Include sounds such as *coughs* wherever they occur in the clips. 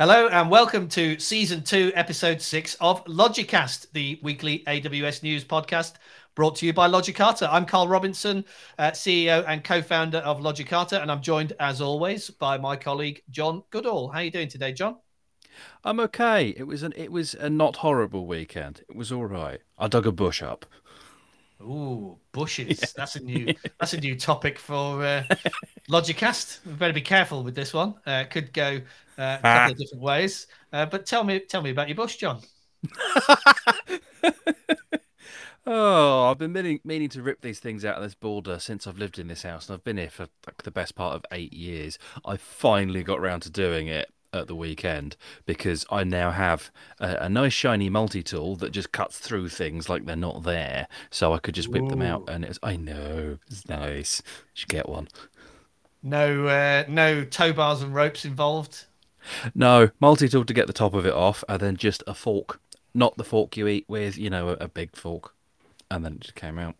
Hello and welcome to season two, episode six of Logicast, the weekly AWS news podcast brought to you by Logicata. I'm Karl Robinson, uh, CEO and co-founder of Logicata, and I'm joined as always by my colleague Jon Goodall. How are you doing today, Jon? I'm okay. It was an it was a not horrible weekend. It was all right. I dug a bush up. *laughs* Ooh, bushes. Yeah. That's a new that's a new *laughs* topic for uh, Logicast. We better be careful with this one. Uh, could go uh, a couple ah. of different ways. Uh, but tell me, tell me about your bush, Jon. *laughs* oh, I've been meaning, meaning to rip these things out of this border since I've lived in this house, and I've been here for like the best part of eight years. I finally got around to doing it at the weekend because I now have a, a nice shiny multi tool that just cuts through things like they're not there, so I could just whip them out, and it's I know it's nice. You should get one. No, uh, no tow bars and ropes involved. No, multi tool to get the top of it off, and then just a fork. Not the fork you eat with, you know, a, a big fork. And then it just came out.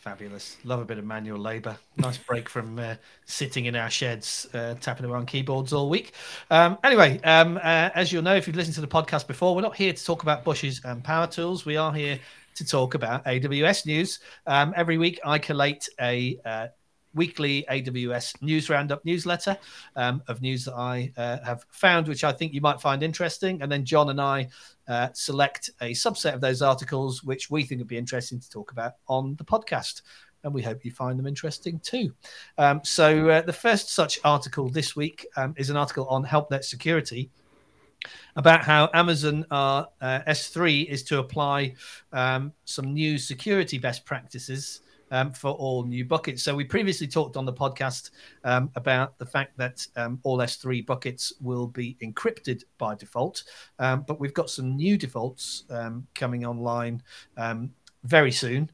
Fabulous. Love a bit of manual labour. Nice break from uh, sitting in our sheds, uh, tapping away on keyboards all week. Um, anyway, um, uh, as you'll know, if you've listened to the podcast before, we're not here to talk about bushes and power tools. We are here to talk about AWS news. Um, every week, I collate a uh, weekly AWS news roundup newsletter um, of news that I uh, have found, which I think you might find interesting. And then Jon and I uh, select a subset of those articles, which we think would be interesting to talk about on the podcast. And we hope you find them interesting too. Um, so, uh, the first such article this week um, is an article on HelpNet security about how Amazon uh, S3 is to apply um, some new security best practices um, for all new buckets. So we previously talked on the podcast um, about the fact that um, all S3 buckets will be encrypted by default, um, but we've got some new defaults um, coming online um, very soon,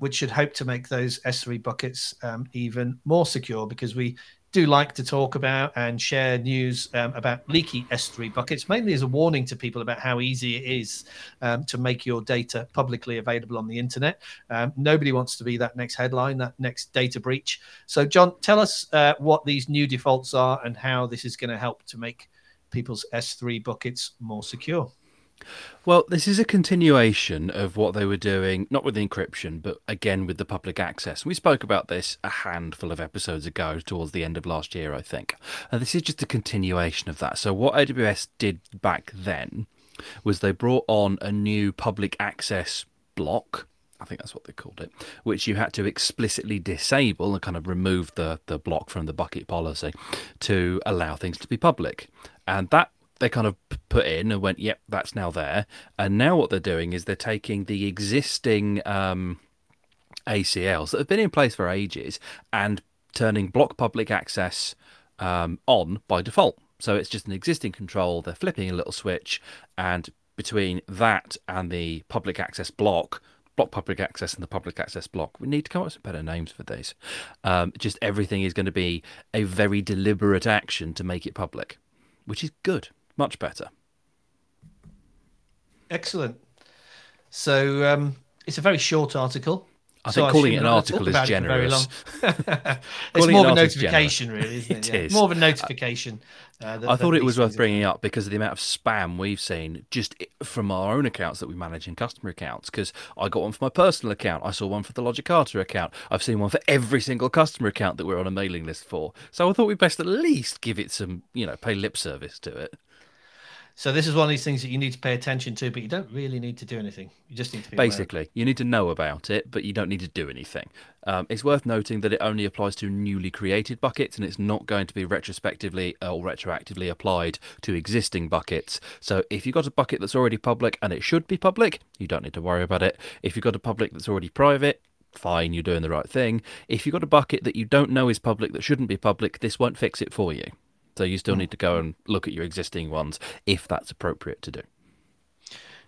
which should hope to make those S3 buckets even more secure because we do like to talk about and share news um, about leaky S3 buckets, mainly as a warning to people about how easy it is um, to make your data publicly available on the internet. Um, nobody wants to be that next headline, that next data breach. So, Jon, tell us uh, what these new defaults are and how this is going to help to make people's S3 buckets more secure. Well, this is a continuation of what they were doing, not with the encryption, but again with the public access. We spoke about this a handful of episodes ago, towards the end of last year, I think. And this is just a continuation of that. So, what AWS did back then was they brought on a new public access block. I think that's what they called it, which you had to explicitly disable and kind of remove the, the block from the bucket policy to allow things to be public. And that they kind of put in and went, yep, that's now there. And now what they're doing is they're taking the existing um, ACLs that have been in place for ages and turning block public access um, on by default. So it's just an existing control. They're flipping a little switch, and between that and the public access block, block public access and the public access block. We need to come up with some better names for these. Um, just everything is going to be a very deliberate action to make it public, which is good. Much better. Excellent. So um, it's a very short article. I so think *laughs* calling it an article is generous. it's *laughs* more of a notification, really, isn't it? it yeah. is. More of a notification. Uh, I thought it was worth bringing up because of the amount of spam we've seen just from our own accounts that we manage in customer accounts. Because I got one for my personal account, I saw one for the Logicata account, I've seen one for every single customer account that we're on a mailing list for. So I thought we'd best at least give it some, you know, pay lip service to it. So this is one of these things that you need to pay attention to, but you don't really need to do anything. You just need to basically aware. you need to know about it, but you don't need to do anything. Um, it's worth noting that it only applies to newly created buckets, and it's not going to be retrospectively or retroactively applied to existing buckets. So if you've got a bucket that's already public and it should be public, you don't need to worry about it. If you've got a public that's already private, fine, you're doing the right thing. If you've got a bucket that you don't know is public that shouldn't be public, this won't fix it for you. So you still hmm. need to go and look at your existing ones if that's appropriate to do.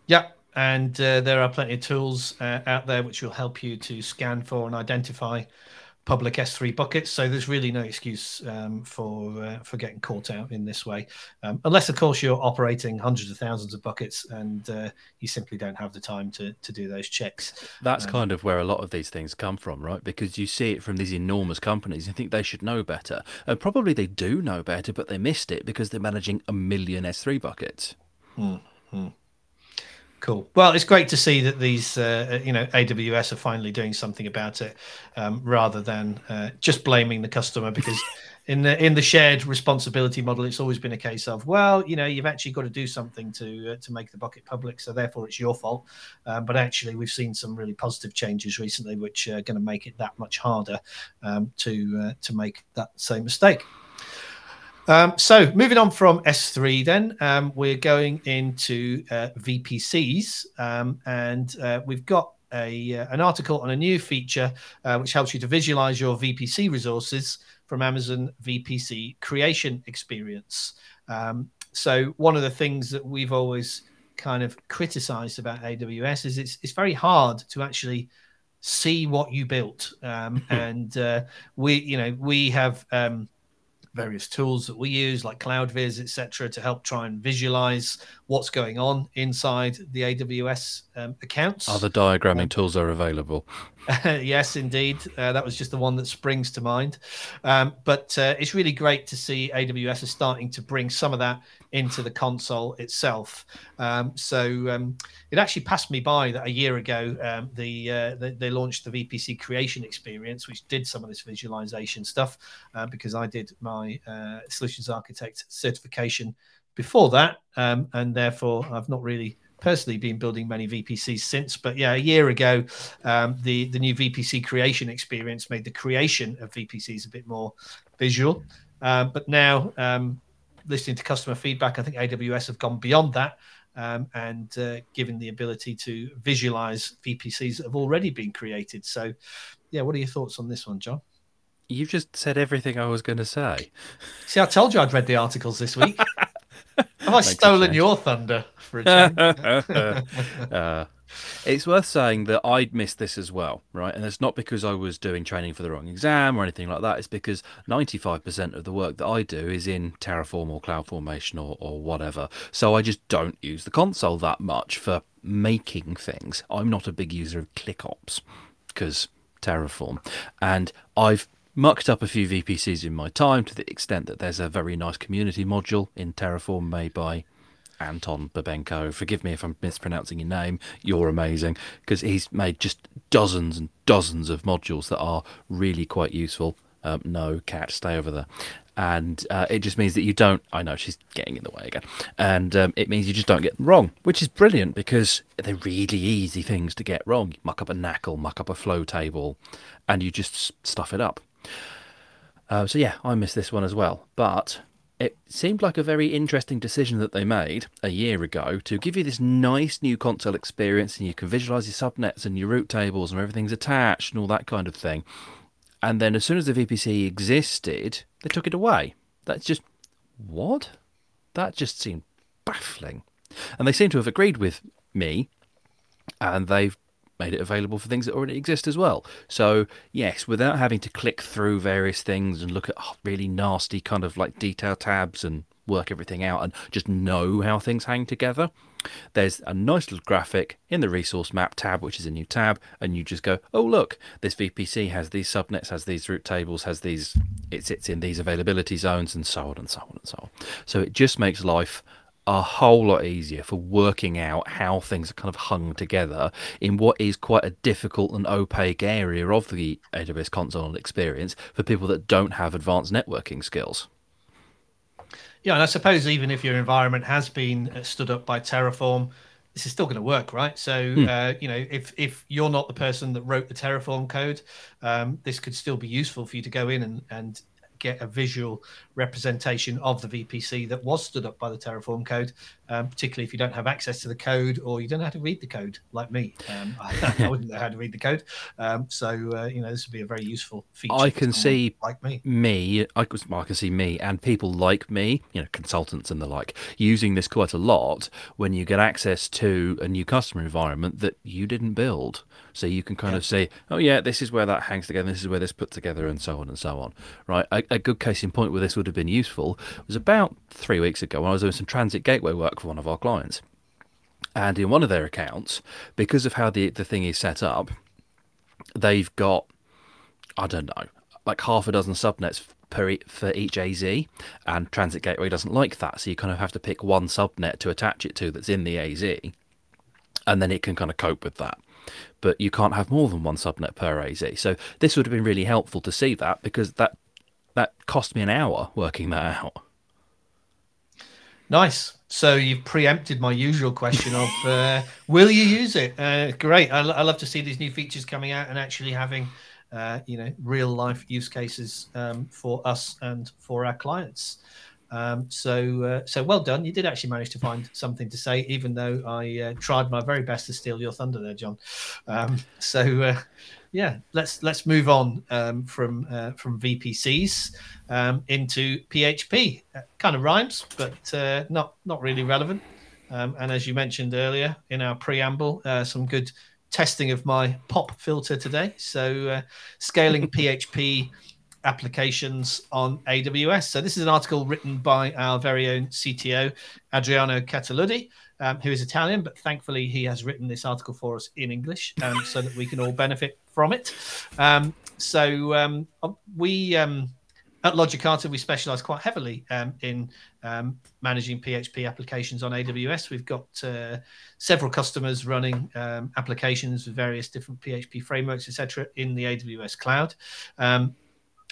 Yeah, and uh, there are plenty of tools uh, out there which will help you to scan for and identify public S3 buckets. So there's really no excuse um, for uh, for getting caught out in this way, um, unless of course you're operating hundreds of thousands of buckets and uh, you simply don't have the time to to do those checks. That's um, kind of where a lot of these things come from, right? Because you see it from these enormous companies and think they should know better, and probably they do know better, but they missed it because they're managing a million S3 buckets. Hmm. Cool. Well, it's great to see that these, uh, you know, AWS are finally doing something about it, um, rather than uh, just blaming the customer. Because *laughs* in the in the shared responsibility model, it's always been a case of, well, you know, you've actually got to do something to uh, to make the bucket public, so therefore it's your fault. Um, but actually, we've seen some really positive changes recently, which are going to make it that much harder um, to uh, to make that same mistake. Um, so moving on from S3, then um, we're going into uh, VPCs, um, and uh, we've got a uh, an article on a new feature uh, which helps you to visualize your VPC resources from Amazon VPC Creation Experience. Um, so one of the things that we've always kind of criticized about AWS is it's it's very hard to actually see what you built, um, *laughs* and uh, we you know we have um, various tools that we use like CloudViz, etc., to help try and visualize what's going on inside the AWS um, accounts. Other diagramming um, tools are available. *laughs* yes, indeed. Uh, that was just the one that springs to mind. Um, but uh, it's really great to see AWS is starting to bring some of that into the console itself. Um, so um, it actually passed me by that a year ago um, the, uh, the, they launched the VPC creation experience, which did some of this visualization stuff uh, because I did my uh, solutions architect certification before that, um, and therefore I've not really personally been building many VPCs since, but yeah, a year ago, um, the the new VPC creation experience made the creation of VPCs a bit more visual. Uh, but now, um, listening to customer feedback, I think AWS have gone beyond that um, and uh, given the ability to visualize VPCs that have already been created. So, yeah, what are your thoughts on this one, Jon? You've just said everything I was going to say. See, I told you I'd read the articles this week. *laughs* Have I stolen your thunder for a change? *laughs* uh, it's worth saying that I'd missed this as well, right? And it's not because I was doing training for the wrong exam or anything like that. It's because 95% of the work that I do is in Terraform or CloudFormation or, or whatever. So I just don't use the console that much for making things. I'm not a big user of ClickOps because Terraform. And I've mucked up a few VPCs in my time to the extent that there's a very nice community module in Terraform made by Anton Babenko. Forgive me if I'm mispronouncing your name. You're amazing because he's made just dozens and dozens of modules that are really quite useful. Um, no, cat, stay over there. And uh, it just means that you don't. I know she's getting in the way again. And um, it means you just don't get wrong, which is brilliant because they're really easy things to get wrong. You muck up a NACL, muck up a flow table, and you just stuff it up. Uh, so yeah, I missed this one as well. But it seemed like a very interesting decision that they made a year ago to give you this nice new console experience and you can visualize your subnets and your route tables and everything's attached and all that kind of thing. And then as soon as the VPC existed, they took it away. That's just what? That just seemed baffling. And they seem to have agreed with me and they've made it available for things that already exist as well. So, yes, without having to click through various things and look at oh, really nasty kind of like detail tabs and work everything out and just know how things hang together. There's a nice little graphic in the resource map tab, which is a new tab, and you just go, oh, look, this VPC has these subnets, has these route tables, has these, it sits in these availability zones, and so on and so on and so on. So it just makes life a whole lot easier for working out how things are kind of hung together in what is quite a difficult and opaque area of the AWS console experience for people that don't have advanced networking skills. Yeah, and I suppose even if your environment has been uh, stood up by Terraform, this is still going to work, right? So, hmm. uh, you know, if if you're not the person that wrote the Terraform code, um, this could still be useful for you to go in and and get a visual representation of the VPC that was stood up by the Terraform code, um, particularly if you don't have access to the code or you don't know how to read the code, like me. Um, I, *laughs* I, wouldn't know how to read the code. Um, so, uh, you know, this would be a very useful feature. I can see like me. Me, I, I can see me and people like me, you know, consultants and the like, using this quite a lot when you get access to a new customer environment that you didn't build. So you can kind yeah. of say, oh yeah, this is where that hangs together, this is where this put together, and so on and so on. Right. A, a good case in point where this would have been useful was about three weeks ago when I was doing some transit gateway work for one of our clients. And in one of their accounts, because of how the, the thing is set up, they've got, I don't know, like half a dozen subnets per for each AZ, and Transit Gateway doesn't like that, so you kind of have to pick one subnet to attach it to that's in the AZ, and then it can kind of cope with that. But you can't have more than one subnet per AZ. So this would have been really helpful to see that because that that cost me an hour working that out. Nice. So you've preempted my usual question of *laughs* uh, will you use it? Uh, great. I, I, love to see these new features coming out and actually having uh, you know real life use cases um, for us and for our clients. Um, so uh, so well done. You did actually manage to find something to say, even though I uh, tried my very best to steal your thunder there, Jon. Um, so uh, yeah, let's let's move on um, from uh, from VPCs um, into PHP. Uh, kind of rhymes, but uh, not not really relevant. Um, and as you mentioned earlier in our preamble, some good testing of my pop filter today. So scaling PHP applications on AWS. So this is an article written by our very own CTO, Adriano Cataluddi, um, who is Italian, but thankfully he has written this article for us in English um, so that we can all benefit from it. Um, so um, we um, at Logicata, we specialize quite heavily um, in um, managing PHP applications on AWS. We've got uh, several customers running um, applications with various different PHP frameworks, etc., in the AWS cloud.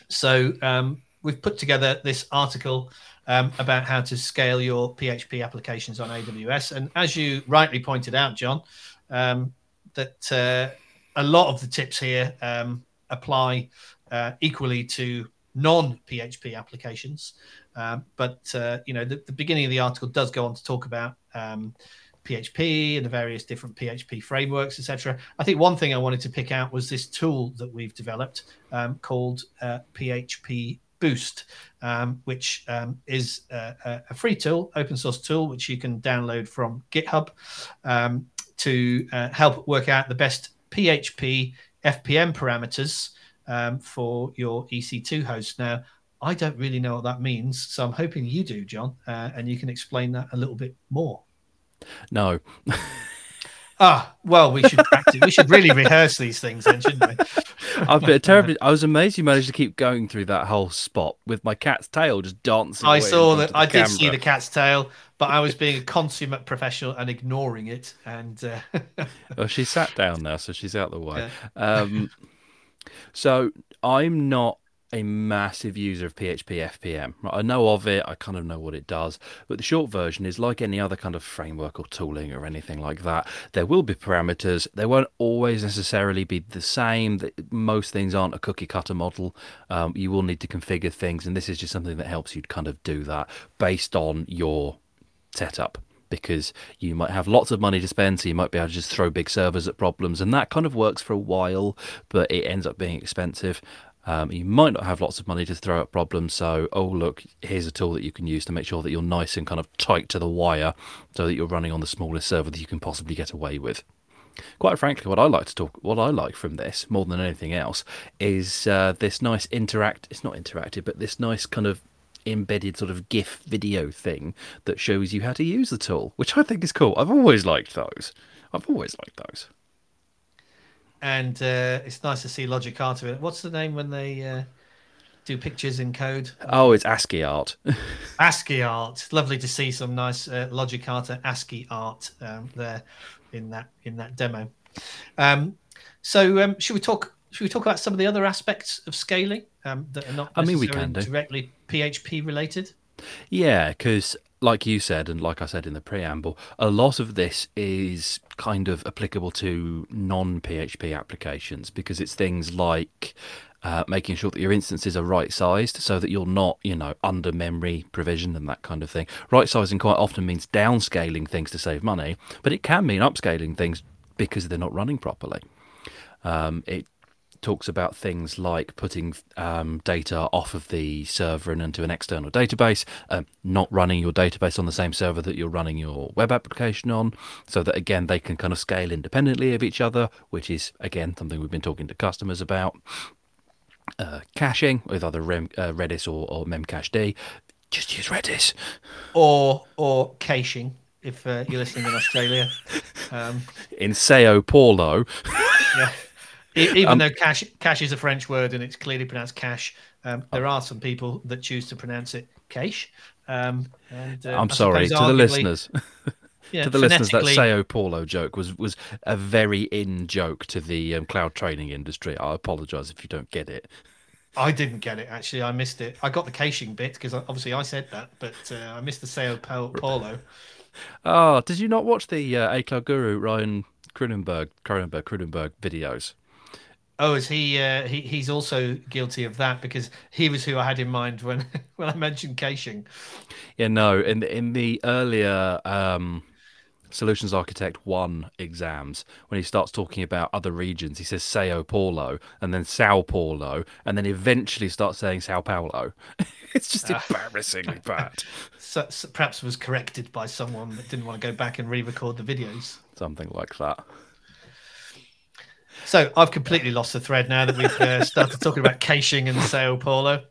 Um, so um, we've put together this article um, about how to scale your PHP applications on AWS. And as you rightly pointed out, Jon, that uh, a lot of the tips here apply uh, equally to non-PHP applications. Um, but uh, you know, the, the, beginning of the article does go on to talk about um, PHP and the various different PHP frameworks, etc. I think one thing I wanted to pick out was this tool that we've developed um, called uh, PHP Boost, um, which um, is a, a, free tool, open source tool, which you can download from GitHub um, to uh, help work out the best PHP FPM parameters um, for your EC2 host. Now, I don't really know what that means, so I'm hoping you do, Jon, uh, and you can explain that a little bit more. No. ah, well, we should practice. we should really rehearse these things, then, shouldn't we? *laughs* I've been terribly. I was amazed you managed to keep going through that whole spot with my cat's tail just dancing. I saw that. I camera. did see the cat's tail, but I was being a consummate professional and ignoring it. And uh... *laughs* well, she sat down now, so she's out the way. Yeah. Um, so I'm not a massive user of PHP FPM. I know of it, I kind of know what it does, but the short version is like any other kind of framework or tooling or anything like that. There will be parameters. They won't always necessarily be the same. Most things aren't a cookie cutter model. Um, you will need to configure things, and this is just something that helps you kind of do that based on your setup because you might have lots of money to spend, so you might be able to just throw big servers at problems, and that kind of works for a while, but it ends up being expensive. Um, you might not have lots of money to throw at problems, so oh look, here's a tool that you can use to make sure that you're nice and kind of tight to the wire, so that you're running on the smallest server that you can possibly get away with. Quite frankly, what I like to talk, what I like from this more than anything else, is uh, this nice interact. It's not interactive, but this nice kind of embedded sort of GIF video thing that shows you how to use the tool, which I think is cool. I've always liked those. I've always liked those. And uh, it's nice to see Logicata. What's the name when they uh, do pictures in code? Oh, it's ASCII art. *laughs* ASCII art. Lovely to see some nice uh, art. ASCII art um, there in that in that demo. Um, so, um, should we talk should we talk about some of the other aspects of scaling um, that are not I mean, we can do. directly PHP related? Yeah, because like you said, and like I said in the preamble, a lot of this is kind of applicable to non PHP applications because it's things like uh, making sure that your instances are right sized so that you're not, you know, under memory provision and that kind of thing. Right sizing quite often means downscaling things to save money, but it can mean upscaling things because they're not running properly. Um, it talks about things like putting um, data off of the server and into an external database, um, not running your database on the same server that you're running your web application on, so that again they can kind of scale independently of each other, which is again something we've been talking to customers about. Uh, caching with either Rem, uh, Redis or, or Memcached. Just use Redis. Or or caching if uh, you're listening in Australia. *laughs* Um, in Sao Paulo. yeah. Even um, though cash cache is a French word and it's clearly pronounced cash, um, there are some people that choose to pronounce it cache. Um, and, uh, I'm sorry to the listeners. *laughs* Yeah, to the listeners, that Sao Paulo joke was was a very in joke to the um, cloud training industry. I apologise if you don't get it. I didn't get it actually. I missed it. I got the caching bit because obviously I said that, but uh, I missed the Sao Paulo. Oh, did you not watch the uh, A Cloud Guru Ryan Kroonenburg Kroonenburg Kroonenburg videos? Oh, is he? Uh, he he's also guilty of that because he was who I had in mind when *laughs* when I mentioned caching. Yeah, no. In the, in the earlier um, Solutions Architect One exams, when he starts talking about other regions, he says Sao Paulo and then Sao Paulo, and then eventually starts saying Sao Paulo. *laughs* it's just uh, embarrassingly bad. *laughs* So, so perhaps was corrected by someone that didn't want to go back and re-record the videos. Something like that. So I've completely lost the thread now that we've uh, started talking about caching and Sao Paulo.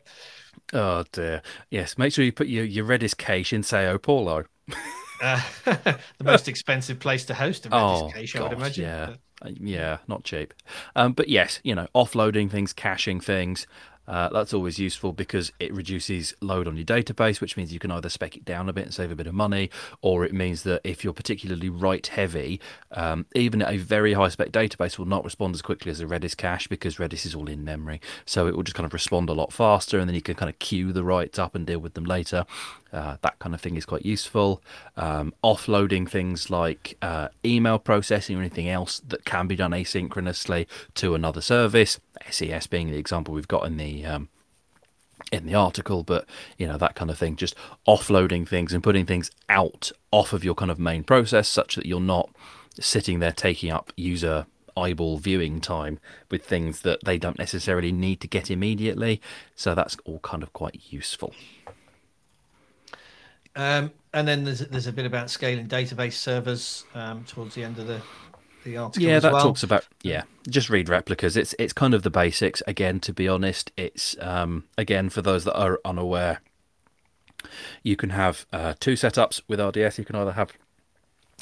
Oh dear. Yes, make sure you put your, your Redis cache in Sao Paulo. *laughs* Uh, *laughs* the most expensive place to host a Redis oh, cache, I would imagine. Yeah, but... Uh, yeah, not cheap. Um, but yes, you know, offloading things, caching things, uh, that's always useful because it reduces load on your database, which means you can either spec it down a bit and save a bit of money, or it means that if you're particularly write heavy, um, even a very high spec database will not respond as quickly as a Redis cache because Redis is all in memory. So it will just kind of respond a lot faster, and then you can kind of queue the writes up and deal with them later. Uh, that kind of thing is quite useful. Um, offloading things like uh, email processing or anything else that can be done asynchronously to another service. SES being the example we've got in the um, in the article, but you know that kind of thing. Just offloading things and putting things out off of your kind of main process, such that you're not sitting there taking up user eyeball viewing time with things that they don't necessarily need to get immediately. So that's all kind of quite useful. Um, and then there's there's a bit about scaling database servers um, towards the end of the the article. Yeah, that well. talks about yeah. Just read replicas. It's it's kind of the basics. Again, to be honest, it's um, again for those that are unaware. You can have uh, two setups with RDS. You can either have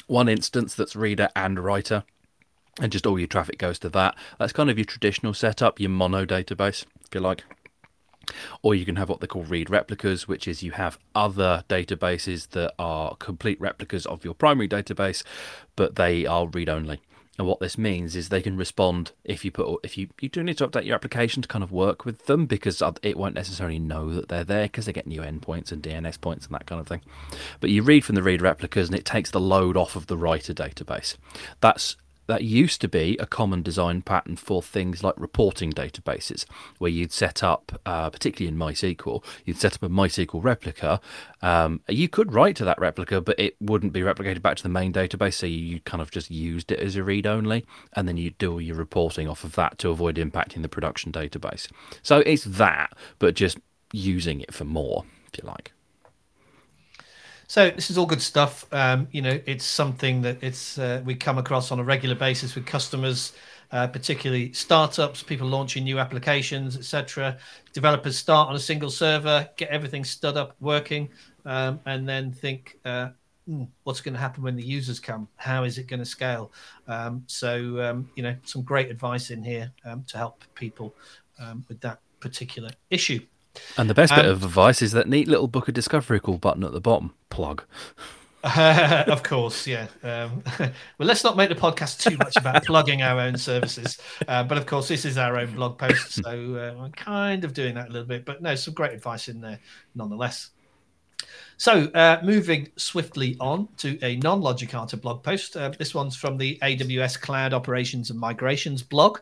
one instance that's reader and writer, and just all your traffic goes to that. That's kind of your traditional setup, your mono database, if you like. Or you can have what they call read replicas, which is you have other databases that are complete replicas of your primary database, but they are read only. And what this means is they can respond if you put if you you do need to update your application to kind of work with them because it won't necessarily know that they're there because they get new endpoints and DNS points and that kind of thing. But you read from the read replicas and it takes the load off of the writer database. That's that used to be a common design pattern for things like reporting databases, where you'd set up, uh, particularly in MySQL, you'd set up a MySQL replica. Um, you could write to that replica, but it wouldn't be replicated back to the main database, so you kind of just used it as a read only, and then you do all your reporting off of that to avoid impacting the production database. So it's that, but just using it for more, if you like. So this is all good stuff. Um, you know, it's something that it's uh, we come across on a regular basis with customers, uh, particularly startups, people launching new applications, etc. Developers start on a single server, get everything stood up, working, um, and then think, uh, hmm, what's going to happen when the users come? How is it going to scale? Um, so um, you know, some great advice in here um, to help people um, with that particular issue. And the best um, bit of advice is that neat little book of discovery call button at the bottom. Plug. Uh, *laughs* of course, yeah. Um, *laughs* well, let's not make the podcast too much about plugging our own services. Uh, but of course, this is our own blog post, so uh, I'm kind of doing that a little bit. But no, some great advice in there nonetheless. So, uh, moving swiftly on to a non Logicata blog post. Uh, this one's from the AWS Cloud Operations and Migrations blog.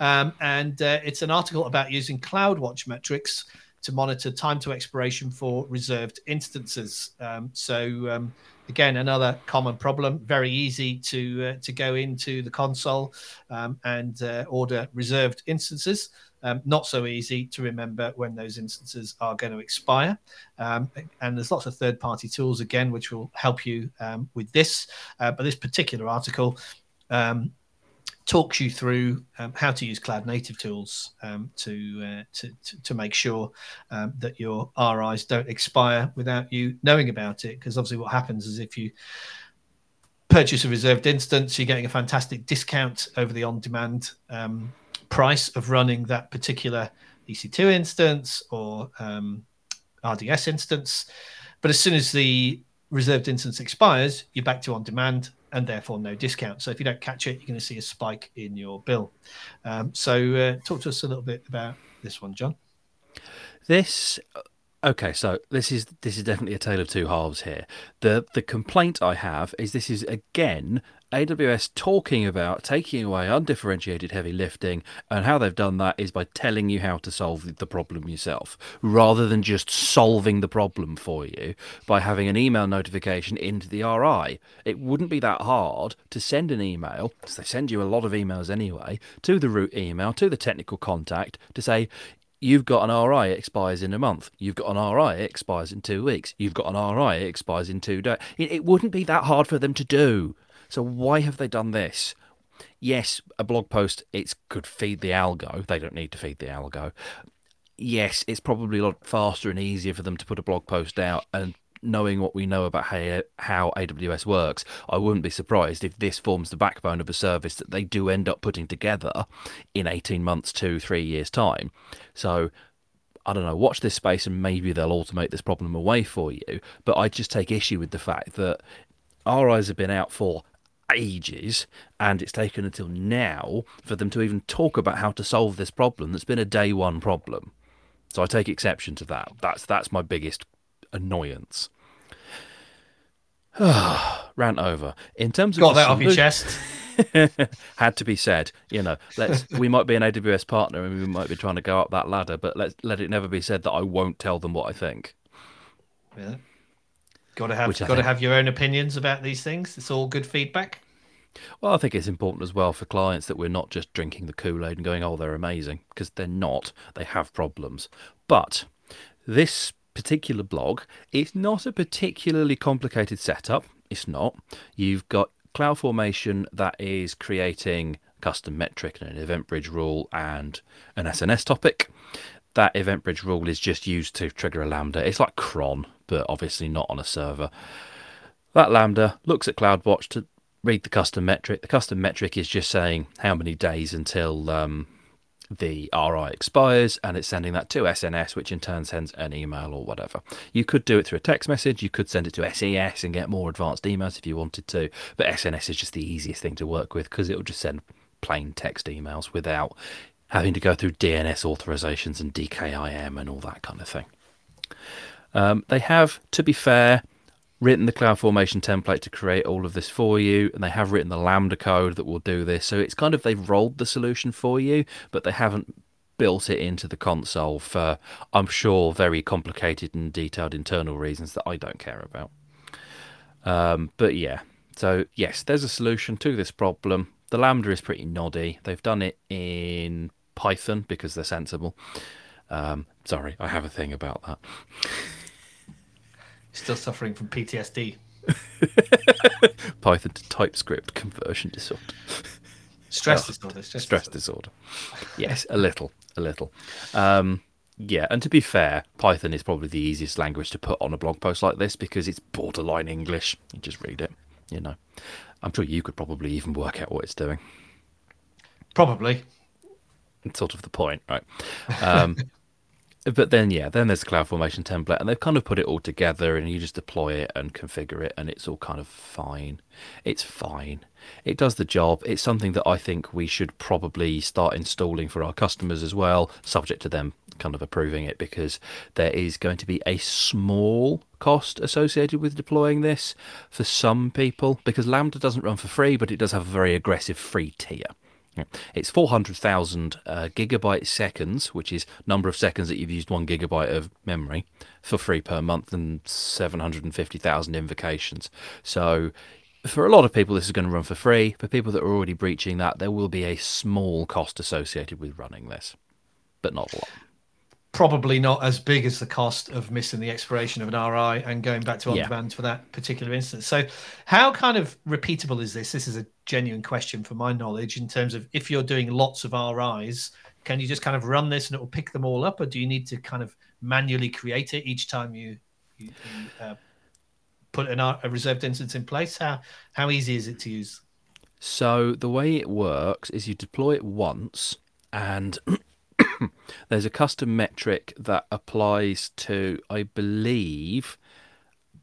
Um, and uh, it's an article about using CloudWatch metrics to monitor time to expiration for reserved instances. Um, so um, again, another common problem. Very easy to uh, to go into the console um, and uh, order reserved instances. Um, not so easy to remember when those instances are going to expire. Um, and there's lots of third party tools, again, which will help you um, with this. Uh, but this particular article um, talks you through um, how to use cloud native tools um, to, uh, to, to, to make sure um, that your RIs don't expire without you knowing about it. Because obviously, what happens is if you purchase a reserved instance, you're getting a fantastic discount over the on-demand um, price of running that particular EC2 instance or um, RDS instance. But as soon as the reserved instance expires, you're back to on demand and therefore no discount. So if you don't catch it, you're going to see a spike in your bill. Um, so uh, talk to us a little bit about this one, Jon. This okay, so this is this is definitely a tale of two halves here. The the complaint I have is this is again AWS talking about taking away undifferentiated heavy lifting, and how they've done that is by telling you how to solve the problem yourself, rather than just solving the problem for you by having an email notification into the RI. It wouldn't be that hard to send an email, because they send you a lot of emails anyway, to the root email, to the technical contact, to say, You've got an RI, it expires in a month. You've got an RI, it expires in two weeks. You've got an RI, it expires in two days. It, it wouldn't be that hard for them to do. So why have they done this? Yes, a blog post it could feed the algo. They don't need to feed the algo. Yes, it's probably a lot faster and easier for them to put a blog post out and knowing what we know about how, how AWS works, I wouldn't be surprised if this forms the backbone of a service that they do end up putting together in 18 months to three years' time. So I don't know, watch this space and maybe they'll automate this problem away for you. But I just take issue with the fact that RIs have been out for ages, and it's taken until now for them to even talk about how to solve this problem that's been a day one problem. So I take exception to that. That's that's my biggest annoyance. *sighs* Rant over. In terms of got that off your chest. *laughs* had to be said. You know, let's. we might be an AWS partner and we might be trying to go up that ladder, but let's let it never be said that I won't tell them what I think. Yeah. Got to have got to have your own opinions about these things. It's all good feedback. Well, I think it's important as well for clients that we're not just drinking the Kool Aid and going, "Oh, they're amazing," because they're not. They have problems. But this particular blog it's not a particularly complicated setup. It's not. You've got CloudFormation that is creating custom metric and an event bridge rule and an SNS topic. That event bridge rule is just used to trigger a Lambda. It's like cron, but obviously not on a server. That Lambda looks at CloudWatch to read the custom metric. The custom metric is just saying how many days until um, the RI expires, and it's sending that to SNS, which in turn sends an email or whatever. You could do it through a text message, you could send it to SES and get more advanced emails if you wanted to, but SNS is just the easiest thing to work with because it'll just send plain text emails without having to go through DNS authorizations and DKIM and all that kind of thing. Um, they have, to be fair, written the cloud formation template to create all of this for you, and they have written the Lambda code that will do this. So it's kind of they've rolled the solution for you, but they haven't built it into the console for, I'm sure, very complicated and detailed internal reasons that I don't care about. Um, but yeah, so yes, there's a solution to this problem. The Lambda is pretty noddy. They've done it in Python because they're sensible. Um, sorry, I have a thing about that. *laughs* Still suffering from PTSD. *laughs* Python to TypeScript conversion disorder. Stress oh, disorder. Stress, stress disorder. disorder. Yes, a little, a little. Um, yeah, and to be fair, Python is probably the easiest language to put on a blog post like this because it's borderline English. You just read it, you know. I'm sure you could probably even work out what it's doing. Probably. It's sort of the point, right? Um, *laughs* but then, yeah, then there's the CloudFormation template, and they've kind of put it all together, and you just deploy it and configure it, and it's all kind of fine. It's fine. It does the job. It's something that I think we should probably start installing for our customers as well, subject to them kind of approving it, because there is going to be a small cost associated with deploying this for some people, because Lambda doesn't run for free, but it does have a very aggressive free tier. It's 400,000 uh, gigabyte seconds, which is number of seconds that you've used one gigabyte of memory for free per month, and 750,000 invocations. So, for a lot of people, this is going to run for free. For people that are already breaching that, there will be a small cost associated with running this, but not a lot probably not as big as the cost of missing the expiration of an RI and going back to on demand yeah. for that particular instance. So, how kind of repeatable is this? This is a genuine question for my knowledge in terms of if you're doing lots of RIs, can you just kind of run this and it will pick them all up, or do you need to kind of manually create it each time you, you, uh, put an, a reserved instance in place? How how easy is it to use? So the way it works is you deploy it once and *coughs* there's a custom metric that applies to, I believe,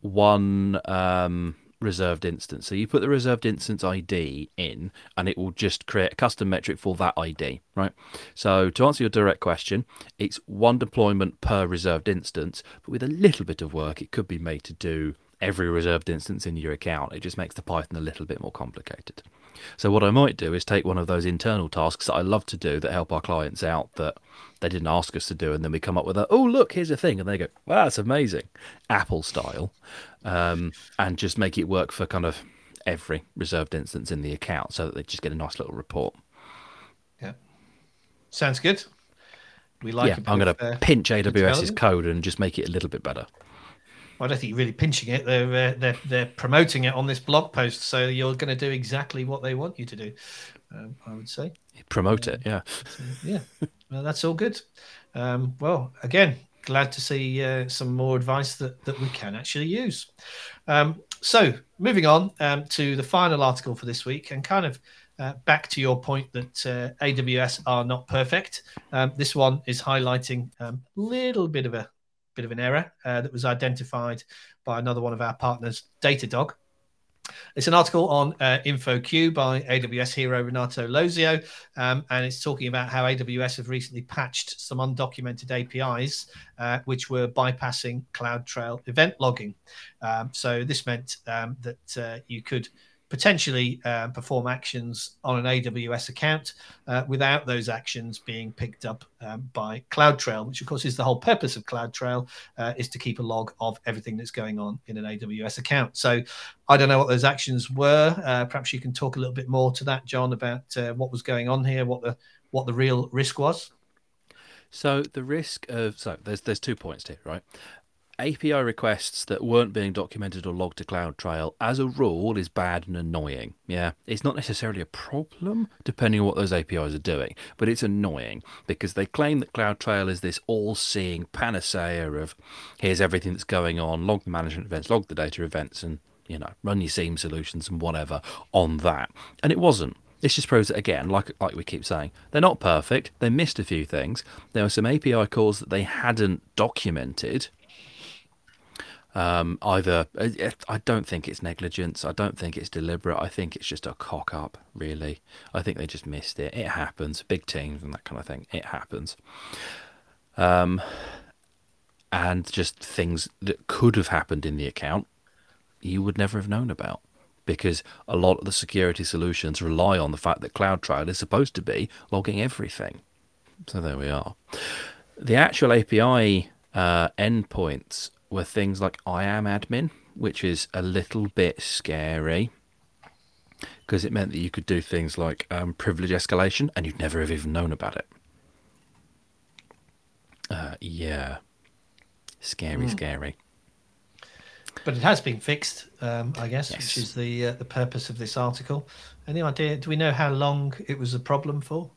one um, reserved instance. So you put the reserved instance ID in, and it will just create a custom metric for that ID, right? So to answer your direct question, it's one deployment per reserved instance, but with a little bit of work, it could be made to do every reserved instance in your account. It just makes the Python a little bit more complicated. So what I might do is take one of those internal tasks that I love to do that help our clients out that they didn't ask us to do, and then we come up with a oh look here's a thing, and they go wow that's amazing, Apple style, um, and just make it work for kind of every reserved instance in the account, so that they just get a nice little report. Yeah, sounds good. We like. Yeah, I'm going to uh, pinch AWS's code and just make it a little bit better. I don't think you're really pinching it. They're uh, they're they're promoting it on this blog post, so you're going to do exactly what they want you to do. Um, I would say promote it. Yeah, yeah. Well, that's all good. Um, well, again, glad to see uh, some more advice that that we can actually use. Um, so moving on um, to the final article for this week, and kind of. Uh, back to your point that uh, AWS are not perfect. Um, this one is highlighting a um, little bit of a bit of an error uh, that was identified by another one of our partners, Datadog. It's an article on uh, InfoQ by AWS hero Renato Losio, um, and it's talking about how AWS have recently patched some undocumented APIs uh, which were bypassing CloudTrail event logging. Um, so this meant um, that uh, you could potentially uh, perform actions on an AWS account uh, without those actions being picked up um, by CloudTrail, which of course is the whole purpose of CloudTrail, uh, is to keep a log of everything that's going on in an AWS account. So I don't know what those actions were. Uh, perhaps you can talk a little bit more to that, Jon, about uh, what was going on here, what the what the real risk was. So the risk of so there's there's two points here, right? API requests that weren't being documented or logged to CloudTrail, as a rule, is bad and annoying. Yeah, it's not necessarily a problem, depending on what those APIs are doing, but it's annoying because they claim that CloudTrail is this all-seeing panacea of here's everything that's going on, log the management events, log the data events, and you know, run your SIEM solutions and whatever on that. And it wasn't. This just proves that again, like like we keep saying, they're not perfect. They missed a few things. There were some API calls that they hadn't documented um, either I don't think it's negligence. I don't think it's deliberate. I think it's just a cock up. Really, I think they just missed it. It happens. Big teams and that kind of thing. It happens. Um, and just things that could have happened in the account, you would never have known about because a lot of the security solutions rely on the fact that CloudTrail is supposed to be logging everything. So there we are. The actual API uh, endpoints were things like IAM admin, which is a little bit scary because it meant that you could do things like um, privilege escalation and you'd never have even known about it. Uh, yeah, scary, mm. scary. But it has been fixed, um, I guess, yes. which is the uh, the purpose of this article. Any idea? Do we know how long it was a problem for?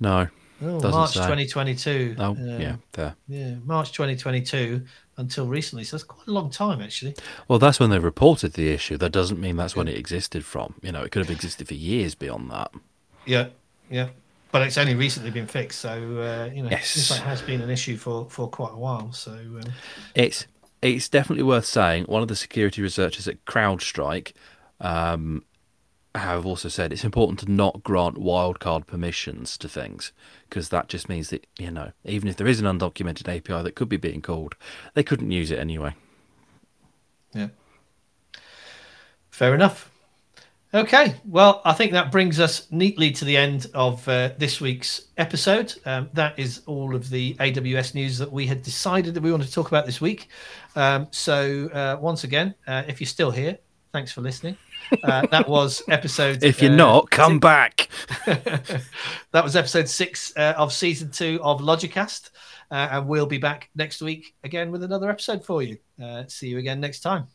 No, Oh, March say. 2022. Oh, um, yeah, there. Yeah, March 2022 until recently. So it's quite a long time, actually. Well, that's when they reported the issue. That doesn't mean that's when it existed from. You know, it could have existed for years beyond that. Yeah, yeah. But it's only recently been fixed. So, uh, you know, yes. this has been an issue for, for quite a while. So um... it's it's definitely worth saying. One of the security researchers at CrowdStrike um, have also said it's important to not grant wildcard permissions to things because that just means that you know even if there is an undocumented API that could be being called, they couldn't use it anyway. Yeah, fair enough. Okay, well, I think that brings us neatly to the end of uh, this week's episode. Um, that is all of the AWS news that we had decided that we wanted to talk about this week. Um, so, uh, once again, uh, if you're still here, thanks for listening. Uh, that was episode. If you're uh, not, come six- back. *laughs* that was episode six uh, of season two of Logicast. Uh, and we'll be back next week again with another episode for you. Uh, see you again next time.